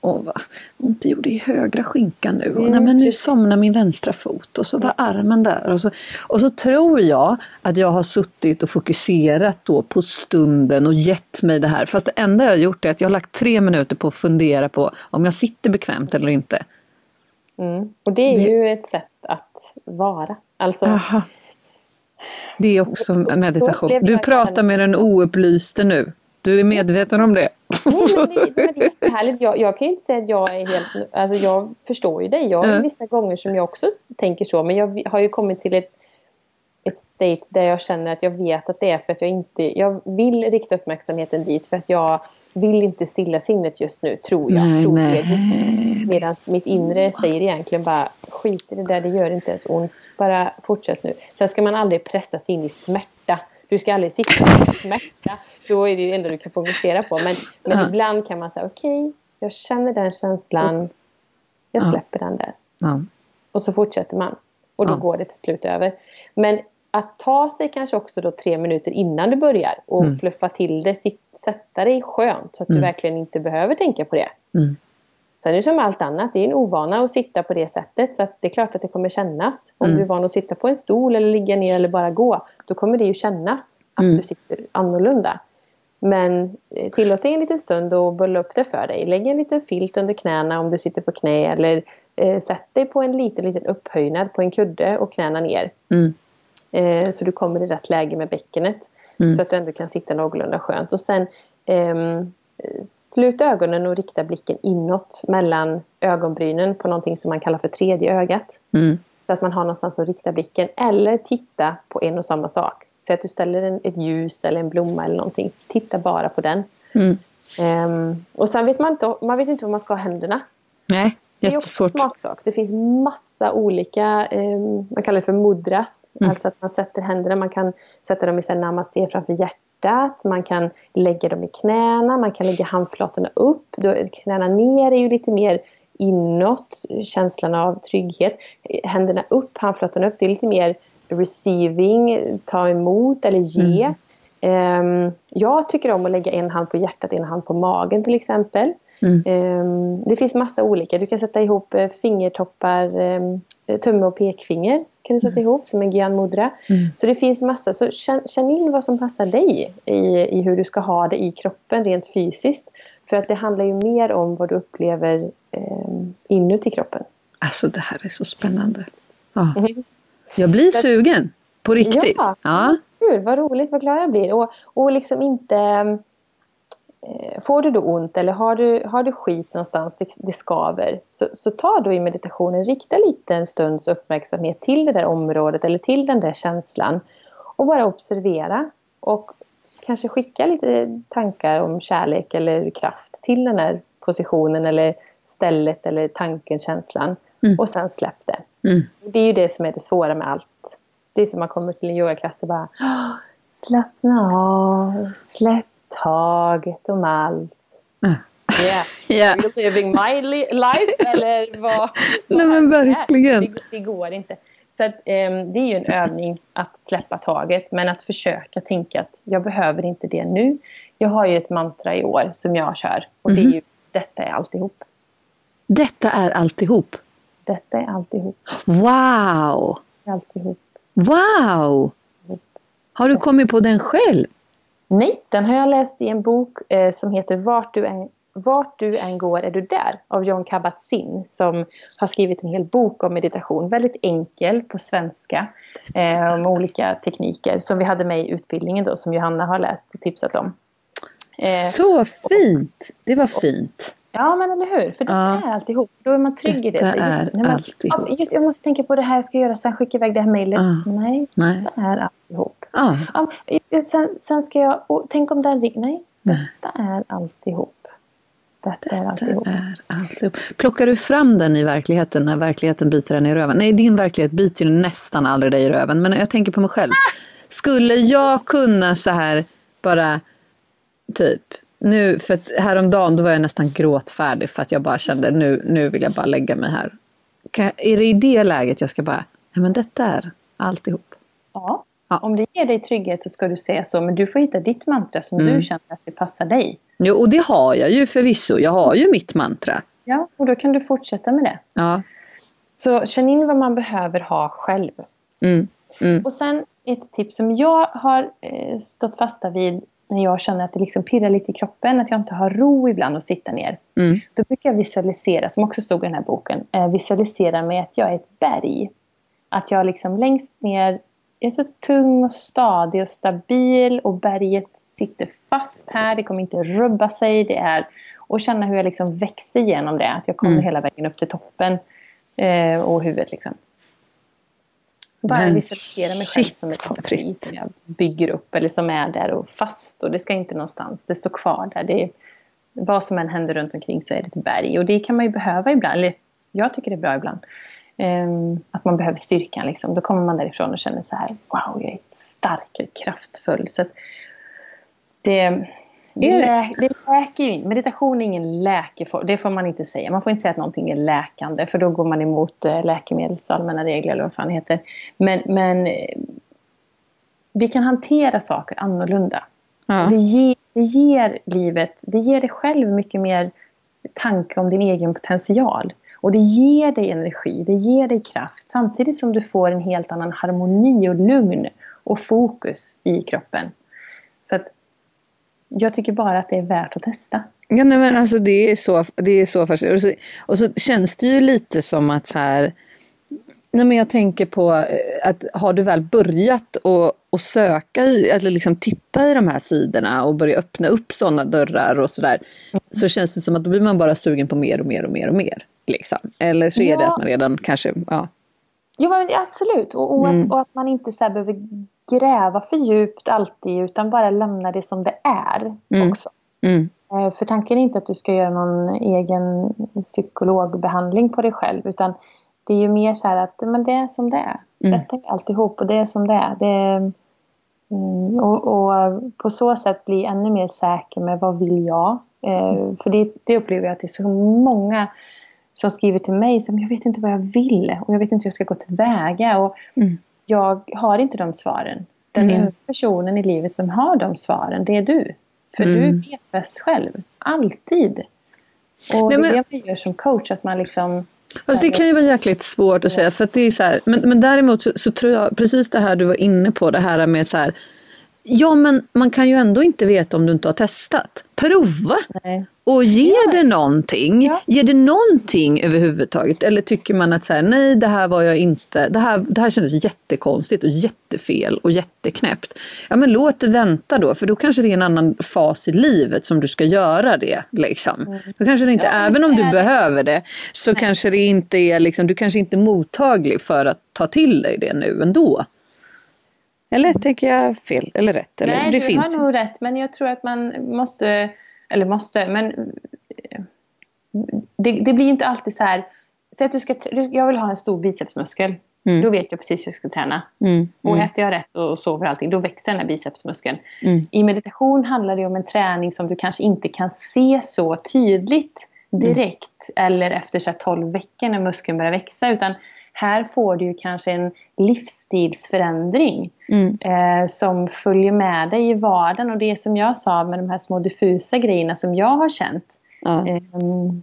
Åh, vad ont det gjorde i högra skinkan nu. Och, mm, nej, men nu somnar min vänstra fot och så var armen där. Och så, och så tror jag att jag har suttit och fokuserat då på stunden och gett mig det här. Fast det enda jag har gjort är att jag har lagt tre minuter på att fundera på om jag sitter bekvämt eller inte. Mm. Och det är det... ju ett sätt att vara. Alltså, Aha. Det är också meditation. Du pratar med den oupplyste nu. Du är medveten om det? Nej, men det, det är jättehärligt. Jag, jag kan ju inte säga att jag är helt... Alltså jag förstår ju dig. Jag har vissa gånger som jag också tänker så. Men jag har ju kommit till ett, ett state där jag känner att jag vet att det är för att jag inte... Jag vill rikta uppmärksamheten dit för att jag vill inte stilla sinnet just nu, tror jag. Nej, nej. Medan mitt inre säger egentligen bara skit i det där, det gör inte ens ont. Bara fortsätt nu. Sen ska man aldrig pressa sig in i smärta. Du ska aldrig sitta i smärta. Då är det det enda du kan fokusera på. Men, men ja. ibland kan man säga okej, okay, jag känner den känslan. Jag släpper ja. den där. Ja. Och så fortsätter man. Och då går det till slut över. Men att ta sig kanske också då tre minuter innan du börjar och mm. fluffa till det, sätta dig skönt så att mm. du verkligen inte behöver tänka på det. Mm. Sen är det som allt annat, det är en ovana att sitta på det sättet så att det är klart att det kommer kännas. Om mm. du är van att sitta på en stol eller ligga ner eller bara gå, då kommer det ju kännas att mm. du sitter annorlunda. Men eh, tillåt dig en liten stund och bulla upp det för dig. Lägg en liten filt under knäna om du sitter på knä eller eh, sätt dig på en liten, liten upphöjnad på en kudde och knäna ner. Mm. Eh, så du kommer i rätt läge med bäckenet. Mm. Så att du ändå kan sitta någorlunda skönt. Och sen eh, sluta ögonen och rikta blicken inåt mellan ögonbrynen på någonting som man kallar för tredje ögat. Mm. Så att man har någonstans att rikta blicken. Eller titta på en och samma sak. Så att du ställer en, ett ljus eller en blomma eller någonting. Titta bara på den. Mm. Um, och sen vet man inte, man vet inte var man ska ha händerna. Nej. Det är också en smaksak. Det finns massa olika, eh, man kallar det för mudras. Mm. Alltså att man sätter händerna, man kan sätta dem i namaste framför hjärtat. Man kan lägga dem i knäna, man kan lägga handflatorna upp. knäna ner är ju lite mer inåt, känslan av trygghet. Händerna upp, handflatorna upp, det är lite mer receiving, ta emot eller ge. Mm. Um, jag tycker om att lägga en hand på hjärtat, en hand på magen till exempel. Mm. Um, det finns massa olika. Du kan sätta ihop uh, fingertoppar, um, tumme och pekfinger kan du sätta mm. ihop som en Gyan Mudra. Mm. Så det finns massa. Så känn, känn, in vad som passar dig i, i hur du ska ha det i kroppen rent fysiskt. För att det handlar ju mer om vad du upplever um, inuti kroppen. Alltså det här är så spännande. Ja. Mm. Jag blir sugen, på riktigt. Ja, ja. Kul, vad roligt, vad glad jag blir. Och, och liksom inte Eh, får du då ont eller har du, har du skit någonstans, det, det skaver, så, så ta då i meditationen, rikta lite en stunds uppmärksamhet till det där området eller till den där känslan och bara observera och kanske skicka lite tankar om kärlek eller kraft till den här positionen eller stället eller tanken, känslan mm. och sen släpp det. Mm. Det är ju det som är det svåra med allt. Det är som man kommer till en yogaklass och bara slappna av, släpp taget om allt. Yeah. yeah. Are you living my life? Eller vad? Nej men verkligen. Det, det, går inte. Så att, um, det är ju en övning att släppa taget. Men att försöka tänka att jag behöver inte det nu. Jag har ju ett mantra i år som jag kör. Och det är mhm. ju Detta är alltihop. Detta är alltihop? Detta är alltihop. Wow! Alltihop. Wow! Har du kommit på den själv? Nej, den har jag läst i en bok eh, som heter Vart du, än, Vart du än går är du där av John Kabat-Zinn som har skrivit en hel bok om meditation. Väldigt enkel på svenska eh, om olika tekniker som vi hade med i utbildningen då som Johanna har läst och tipsat om. Eh, Så fint! Det var fint. Ja, men eller hur? För det ja. är alltihop. Då är man trygg Detta i det. Detta är men, alltihop. Just, jag måste tänka på det här jag ska göra, sen skicka iväg det här mejlet. Ja. Nej, Nej, det är alltihop. Ja, sen, sen ska jag... Och, tänk om den ringer. Nej, Nej. detta är alltihop. Detta är Detta alltihop. är alltihop. Plockar du fram den i verkligheten när verkligheten biter den i röven? Nej, din verklighet biter ju nästan aldrig dig i röven. Men jag tänker på mig själv. Skulle jag kunna så här bara typ nu, för att häromdagen då var jag nästan gråtfärdig för att jag bara kände nu, nu vill jag bara lägga mig här. Jag- är det i det läget jag ska bara, nej men detta är alltihop. Ja. Ja. Om det ger dig trygghet så ska du säga så. Men du får hitta ditt mantra som Mm. du känner att det passar dig. Jo, och det har jag ju förvisso. Jag har ju mitt mantra. Ja, och då kan du fortsätta med det. Ja. Så känn in vad man behöver ha själv. Mm. Mm. Och sen ett tips som jag har eh, stått fasta vid när jag känner att det liksom pirrar lite i kroppen, att jag inte har ro ibland att sitta ner. Mm. Då brukar jag visualisera, som också stod i den här boken, eh, visualisera mig att jag är ett berg. Att jag liksom längst ner är så tung och stadig och stabil och berget sitter fast här, det kommer inte rubba sig. Det är, och känna hur jag liksom växer genom det, att jag kommer Mm. hela vägen upp till toppen eh, och huvudet liksom. Bara Men visualisera mig själv shit, som ett frites. som jag bygger upp eller som är där och fast och det ska inte någonstans, det står kvar där. Det är, vad som än händer runt omkring så är det ett berg och det kan man ju behöva ibland, eller jag tycker det är bra ibland. Ehm, att man behöver styrkan liksom. Då kommer man därifrån och känner så här, wow, jag är stark, jag är kraftfull. Så det, det, det- lä, det läker ju inte. Meditation är ingen läkeform. Det får man inte säga. Man får inte säga att någonting är läkande. För då går man emot eh, läkemedels allmänna regler eller vad fan heter. Men, men eh, vi kan hantera saker annorlunda. Ja. Det, ger, det ger livet, det ger dig själv mycket mer tanke om din egen potential. Och det ger dig energi, det ger dig kraft. Samtidigt som du får en helt annan harmoni och lugn och fokus i kroppen. Så att jag tycker bara att det är värt att testa. Ja, nej, men alltså det är så, det är så fascinerande. Och så, och så känns det ju lite som att så här, nej men jag tänker på eh, att har du väl börjat och, och söka i, eller liksom titta i de här sidorna och börja öppna upp sådana dörrar och sådär. Så känns det som att då blir man bara sugen på mer och mer och mer och mer. Liksom. Eller så är det Ja. att man redan kanske, ja. Jo, men absolut. Och, och, Mm. att, och att man inte så behöver gräva för djupt alltid utan bara lämna det som det är Mm. också. Mm, Eh, För tanken är inte att du ska göra någon egen psykologbehandling på dig själv. Utan det är ju mer så här att men det är som det är. Mm. Detta är alltihop och det är som det är. Det är mm, och, och på så sätt bli ännu mer säker med vad vill jag. Eh, För det, det upplever jag att det är så många som skriver till mig som jag vet inte vad jag vill och jag vet inte hur jag ska gå tillväga. Och Mm. Jag har inte de svaren. Den Mm. personen i livet som har de svaren, det är du. För Mm. du vet bäst själv. Alltid. Och Nej, det men- är det man gör som coach, att man liksom... Fast det kan ju vara jäkligt svårt att säga. För att det är så här, men, men däremot så, så tror jag, precis det här du var inne på, det här med så här. Ja men man kan ju ändå inte veta om du inte har testat. Prova! Nej. Och ger det någonting? Ja. Ger det någonting överhuvudtaget? Eller tycker man att så här, nej det här var jag inte, det här, det här kändes jättekonstigt och jättefel och jätteknäppt. Ja men låt det vänta då, för då kanske det är en annan fas i livet som du ska göra det. Liksom. Då kanske det inte, Mm. Ja, även om du det. behöver det, så kanske det inte är, liksom, du kanske inte är mottaglig för att ta till dig det nu ändå. Eller tänker jag fel? Eller rätt? Eller, Nej, det du finns. har nog rätt. Men jag tror att man måste... Eller måste, men... eh, Det, det blir inte alltid så här... Säg att du ska... Jag vill ha en stor bicepsmuskel. Mm. Då vet jag precis hur jag ska träna. Mm, Och mm, äter jag rätt och sover allting, då växer den här bicepsmuskeln. mm. I meditation handlar det om en träning som du kanske inte kan se så tydligt direkt eller efter så här 12 veckor när muskeln börjar växa. Utan här får du kanske en livsstilsförändring Mm. eh, som följer med dig i vardagen. Och det är som jag sa med de här små diffusa grejerna som jag har känt. Ehm,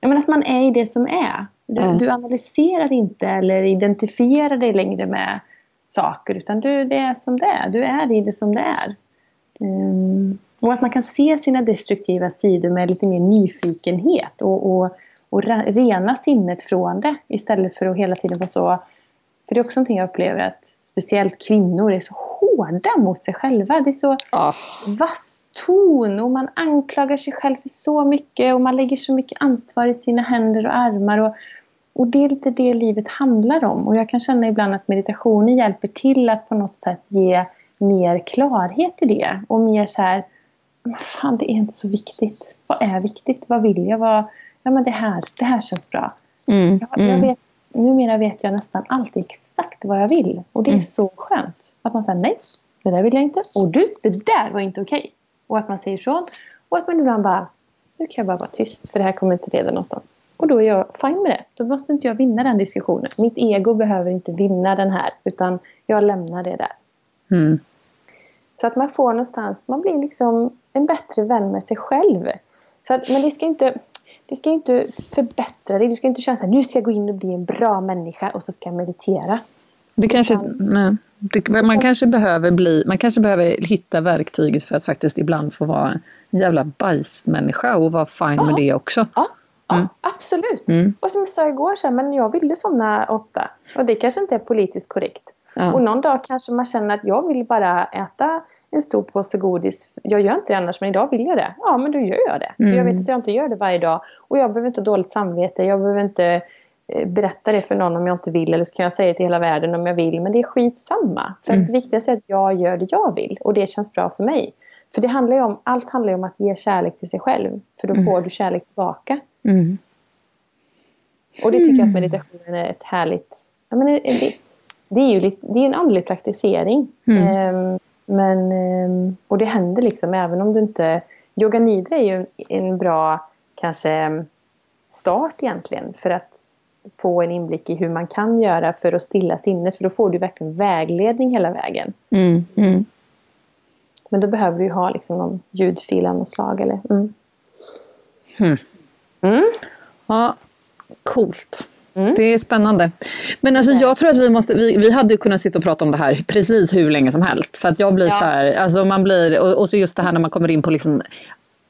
ja, men att man är i det som är. Du, Ja. du analyserar inte eller identifierar dig längre med saker utan du, det är som det är. Du är i det som det är. Um, och att man kan se sina destruktiva sidor med lite mer nyfikenhet och, och, och rena sinnet från det istället för att hela tiden vara så... För det är också någonting jag upplever att speciellt kvinnor är så hårda mot sig själva. Det är så oh. vass ton och man anklagar sig själv för så mycket och man lägger så mycket ansvar i sina händer och armar. Och, och det är lite det livet handlar om. Och jag kan känna ibland att meditationen hjälper till att på något sätt ge mer klarhet i det. Och mer så här, fan det är inte så viktigt. Vad är viktigt? Vad vill jag? Vad, ja men det här, det här känns bra. Mm, jag, jag mm. vet, numera vet jag nästan alltid exakt vad jag vill. Och det är mm. så skönt. Att man säger nej, det där vill jag inte. Och du, det där var inte okej. Och att man säger ifrån. Och att man ibland bara, nu kan jag bara vara tyst för det här kommer inte leda någonstans. Och då är jag fine med det. Då måste inte jag vinna den diskussionen. Mitt ego behöver inte vinna den här. Utan jag lämnar det där. Mm. Så att man får någonstans, man blir liksom en bättre vän med sig själv. Så att, men det ska inte, det ska inte förbättra dig. Du ska inte känna här, nu ska jag gå in och bli en bra människa och så ska jag meditera. Det kanske, Utan, nej. Man, kanske behöver bli, man kanske behöver hitta verktyget för att faktiskt ibland få vara en jävla bajsmänniska och vara fine ja. med det också. Ja, ja mm. absolut. Mm. Och som jag sa igår, så här, men jag ville somna åtta. Och det kanske inte är politiskt korrekt. Ja. Och någon dag kanske man känner att jag vill bara äta en stor påse godis. Jag gör inte det annars men idag vill jag det. Ja men då gör jag det. Mm. För jag vet att jag inte gör det varje dag. Och jag behöver inte ha dåligt samvete. Jag behöver inte eh, berätta det för någon om jag inte vill. Eller så kan jag säga det till hela världen om jag vill. Men det är skitsamma. För mm. det viktigaste är att jag gör det jag vill. Och det känns bra för mig. För det handlar om, allt handlar om att ge kärlek till sig själv. För då mm. får du kärlek tillbaka. Mm. Och det tycker jag att mm. meditationen är ett härligt... Jag menar, det, det är ju lite, det är en andlig praktisering. Um, men, um, och det händer liksom även om du inte... Yoga nidra är ju en bra kanske start egentligen för att få en inblick i hur man kan göra för att stilla sinnet. För då får du verkligen vägledning hela vägen. Mm, mm. Men då behöver du ha liksom någon ljudfil av något slag. Eller, mm. Hmm. Mm. Ja, coolt. Mm. Det är spännande. Men alltså, jag tror att vi måste, vi, vi hade kunnat sitta och prata om det här precis hur länge som helst. För att jag blir ja. så här, alltså man blir, och, och så just det här när man kommer in på liksom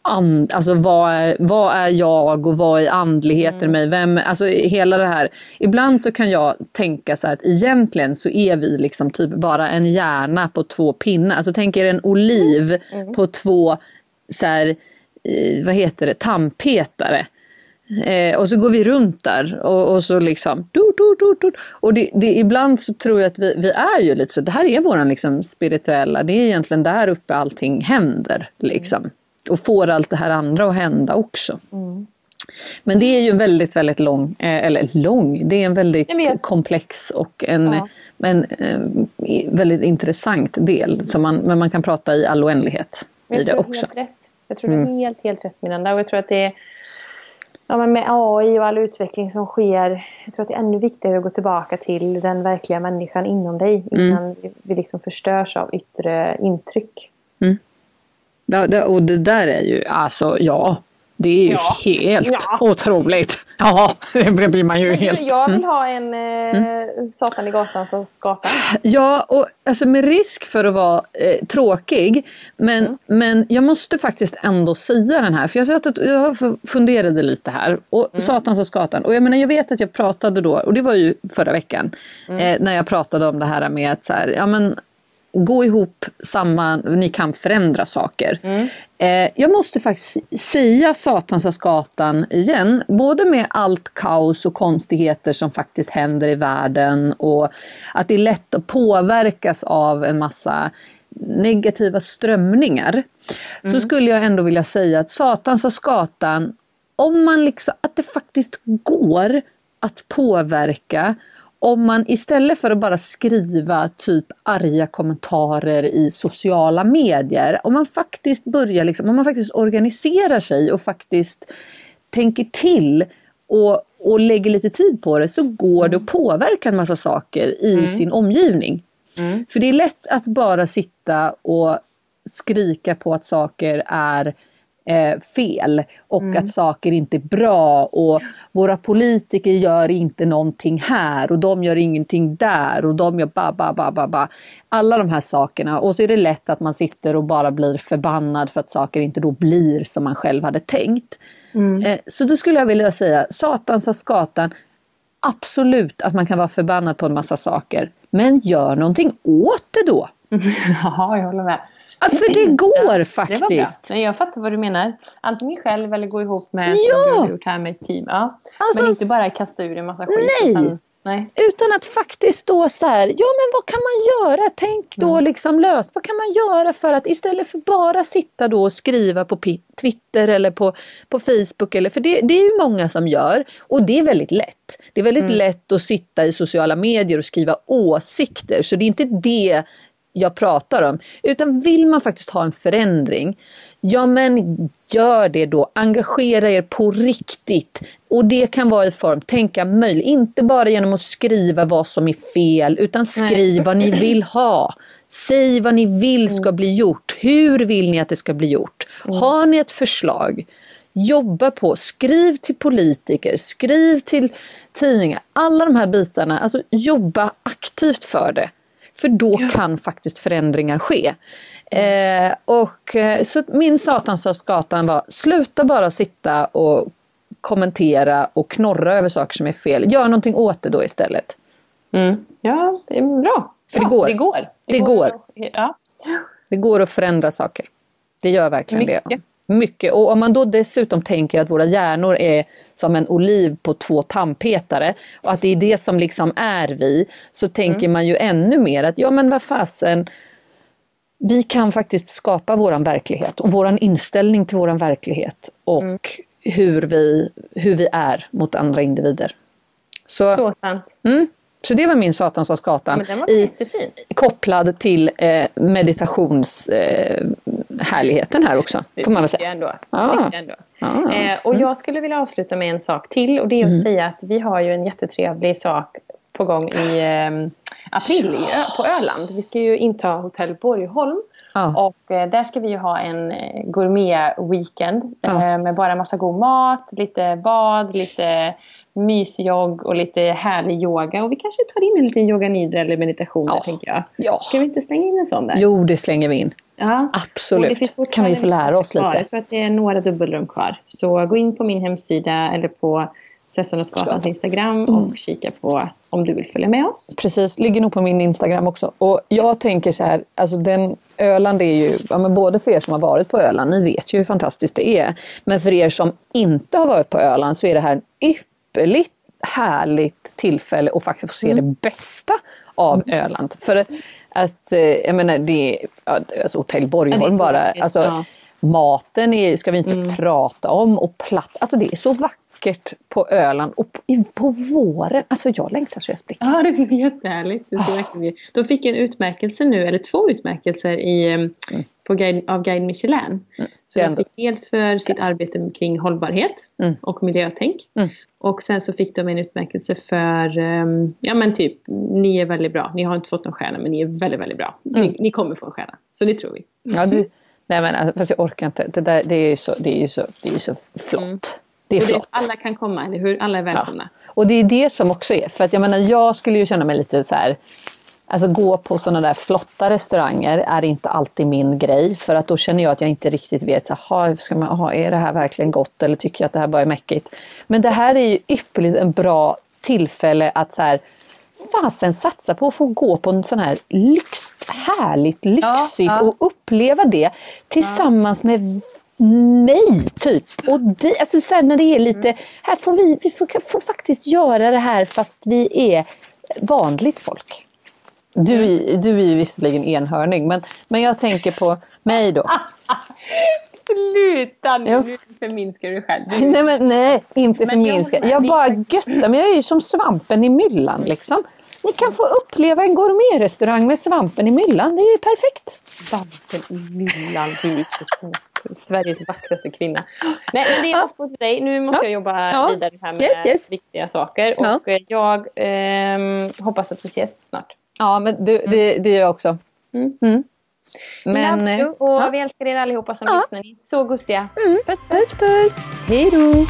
and, alltså vad är, vad är jag och vad är andligheten mm. mig? Vem, alltså hela det här. Ibland så kan jag tänka så här att egentligen så är vi liksom typ bara en hjärna på två pinnar. Alltså tänk er en oliv mm. Mm. på två så här, eh, vad heter det, tandpetare. Eh, och så går vi runt där och, och så liksom... Du, du, du, du. Och det, det, ibland så tror jag att vi, vi är ju lite så, det här är våran liksom spirituella, det är egentligen där uppe allting händer. Liksom. Mm. Och får allt det här andra att hända också. Mm. Men det är ju en väldigt, väldigt lång, eh, eller lång, det är en väldigt Nej, jag... komplex och en, ja. en, en, eh, väldigt intressant del. Som man, men man kan prata i all oändlighet i det också. Helt rätt. Jag tror mm. det är helt, helt rätt Miranda. Och jag tror att det är ja, men med AI och all utveckling som sker. Jag tror att det är ännu viktigare att gå tillbaka till den verkliga människan inom dig. Innan mm. vi liksom förstörs av yttre intryck. Mm. Ja, och det där är ju, alltså ja, det är ju ja. helt ja. otroligt. Ja, det blir man ju men, helt... Jag vill mm. ha en eh, mm. Satan i gatan som skapar. Ja, och alltså med risk för att vara eh, tråkig. Men, mm. men jag måste faktiskt ändå säga den här. För jag, satt att, jag funderade lite här. Och mm. Satan och skatan. Och jag menar, jag vet att jag pratade då, och det var ju förra veckan. Mm. Eh, när jag pratade om det här med att så här, ja men gå ihop samman, ni kan förändra saker. Mm. Eh, jag måste faktiskt säga Satans och skatan igen, både med allt kaos och konstigheter som faktiskt händer i världen och att det är lätt att påverkas av en massa negativa strömningar. Mm. Så skulle jag ändå vilja säga att Satans och skatan, om man liksom, att det faktiskt går att påverka om man istället för att bara skriva typ arga kommentarer i sociala medier, om man faktiskt börjar liksom, om man faktiskt organiserar sig och faktiskt tänker till och, och lägger lite tid på det så går det att påverka en massa saker i mm. sin omgivning. Mm. För det är lätt att bara sitta och skrika på att saker är eh, fel och mm. att saker inte är bra och våra politiker gör inte någonting här och de gör ingenting där och de gör ba, ba, ba, ba, ba. Alla de här sakerna och så är det lätt att man sitter och bara blir förbannad för att saker inte då blir som man själv hade tänkt. Mm. Eh, så då skulle jag vilja säga, satan sa skatan, absolut att man kan vara förbannad på en massa saker. Men gör någonting åt det då! Ja, jag håller med. Ja, för det går ja, faktiskt. Det jag fattar vad du menar. Antingen själv eller gå ihop med, ja. som du har gjort här med ett team. Ja. Alltså, men inte bara kasta ur en massa skit. Nej. Utan, nej. Utan att faktiskt stå så här, ja men vad kan man göra? Tänk då mm. liksom löst. Vad kan man göra för att istället för bara sitta då och skriva på Twitter eller på, på Facebook. Eller, för det, det är ju många som gör och det är väldigt lätt. Det är väldigt mm. lätt att sitta i sociala medier och skriva åsikter. Så det är inte det jag pratar om. Utan vill man faktiskt ha en förändring, ja men gör det då. Engagera er på riktigt. Och det kan vara i form, tänka möjligt, inte bara genom att skriva vad som är fel, utan skriv Nej. vad ni vill ha. Säg vad ni vill ska mm. bli gjort. Hur vill ni att det ska bli gjort? Mm. Har ni ett förslag? Jobba på, skriv till politiker, skriv till tidningar. Alla de här bitarna, alltså jobba aktivt för det. För då ja. kan faktiskt förändringar ske. Eh, och, eh, så min satansgatan var, sluta bara sitta och kommentera och knorra över saker som är fel. Gör någonting åt det då istället. Mm. Ja, det är bra. För det går. Det går. Det, det går. går. Ja. det går att förändra saker. Det gör verkligen Mycket. det. Mycket. Och om man då dessutom tänker att våra hjärnor är som en oliv på två tandpetare och att det är det som liksom är vi, så tänker mm. man ju ännu mer att ja men vad fasen, vi kan faktiskt skapa våran verklighet och våran inställning till våran verklighet och mm. hur, vi, hur vi är mot andra individer. Så, så sant. Mm, så det var min Satansgatan. I, kopplad till eh, meditationshärligheten eh, här också. Får man väl säga. ändå. Ja. ändå. Ah. Eh, och jag skulle vilja avsluta med en sak till och det är att mm. säga att vi har ju en jättetrevlig sak på gång i eh, april på Öland. Vi ska ju inta hotell Borgholm. Ah. Och eh, där ska vi ju ha en eh, gourmet-weekend ah. med bara massa god mat, lite bad, lite mysjogg och lite härlig yoga. Och vi kanske tar in en liten yoga nidra eller meditation ja. där, tänker jag. Ja. Ska vi inte slänga in en sån där? Jo, det slänger vi in. Ja. Absolut. kan vi få lära oss lite? Jag tror att det är några dubbelrum kvar. Så gå in på min hemsida eller på Sessan och Skatans Instagram och mm. kika på om du vill följa med oss. Precis, ligger nog på min Instagram också. Och jag tänker så här, alltså den Öland är ju, ja, men både för er som har varit på Öland, ni vet ju hur fantastiskt det är. Men för er som inte har varit på Öland så är det här en ypperligt härligt tillfälle att faktiskt få se mm. det bästa av mm. Öland. För att, eh, jag menar, det är, alltså Hotell Borgholm bara, alltså, ja. maten är, ska vi inte mm. prata om och plats, alltså det är så vackert på Öland och på, på våren, alltså jag längtar så jag spricker. Ja det är jättehärligt. Det oh. De fick en utmärkelse nu, eller två utmärkelser i, mm på guide, av Guide Michelin. Mm. Så de fick dels för sitt arbete kring hållbarhet mm. och miljötänk. Mm. Och sen så fick de en utmärkelse för, um, ja men typ, ni är väldigt bra. Ni har inte fått någon stjärna men ni är väldigt, väldigt bra. Ni, mm. ni kommer få en stjärna. Så det tror vi. Ja, det, nej men alltså, fast jag orkar inte. Det, där, det är ju så, det är så, det är så flott. Mm. Det är flott. alla kan komma, eller hur? Alla är välkomna. Ja. Och det är det som också är, för att jag menar jag skulle ju känna mig lite så här Alltså gå på sådana där flotta restauranger är inte alltid min grej för att då känner jag att jag inte riktigt vet, aha, ska man, aha, är det här verkligen gott eller tycker jag att det här bara är mäckigt? Men det här är ju ypperligt en bra tillfälle att så här, fasen satsa på att få gå på en sån här lyx, härligt lyxigt ja, ja. och uppleva det tillsammans ja. med mig, typ. Och det, alltså så här, när det är lite, här får vi, vi får, får faktiskt göra det här fast vi är vanligt folk. Du, du är ju visserligen enhörning men, men jag tänker på mig då. Sluta nu, nu förminskar du själv. Du... Nej, men, nej, inte förminska. Jag, jag bara göttar mig. Jag är ju som svampen i myllan liksom. Ni kan få uppleva en gourmetrestaurang med svampen i myllan. Det är ju perfekt. Svampen i myllan, du är så Sveriges vackraste kvinna. Nej, men det är off mot dig. Nu måste ja. jag jobba ja. vidare här med yes, yes. viktiga saker. Och ja. jag eh, hoppas att vi ses snart. Ja, men det, det, det gör jag också. Mm. Mm. Men, Love you, och ja. vi älskar er allihopa som ja. lyssnar. Ni är så gussiga. Mm. Puss, puss. puss, puss. Hej då.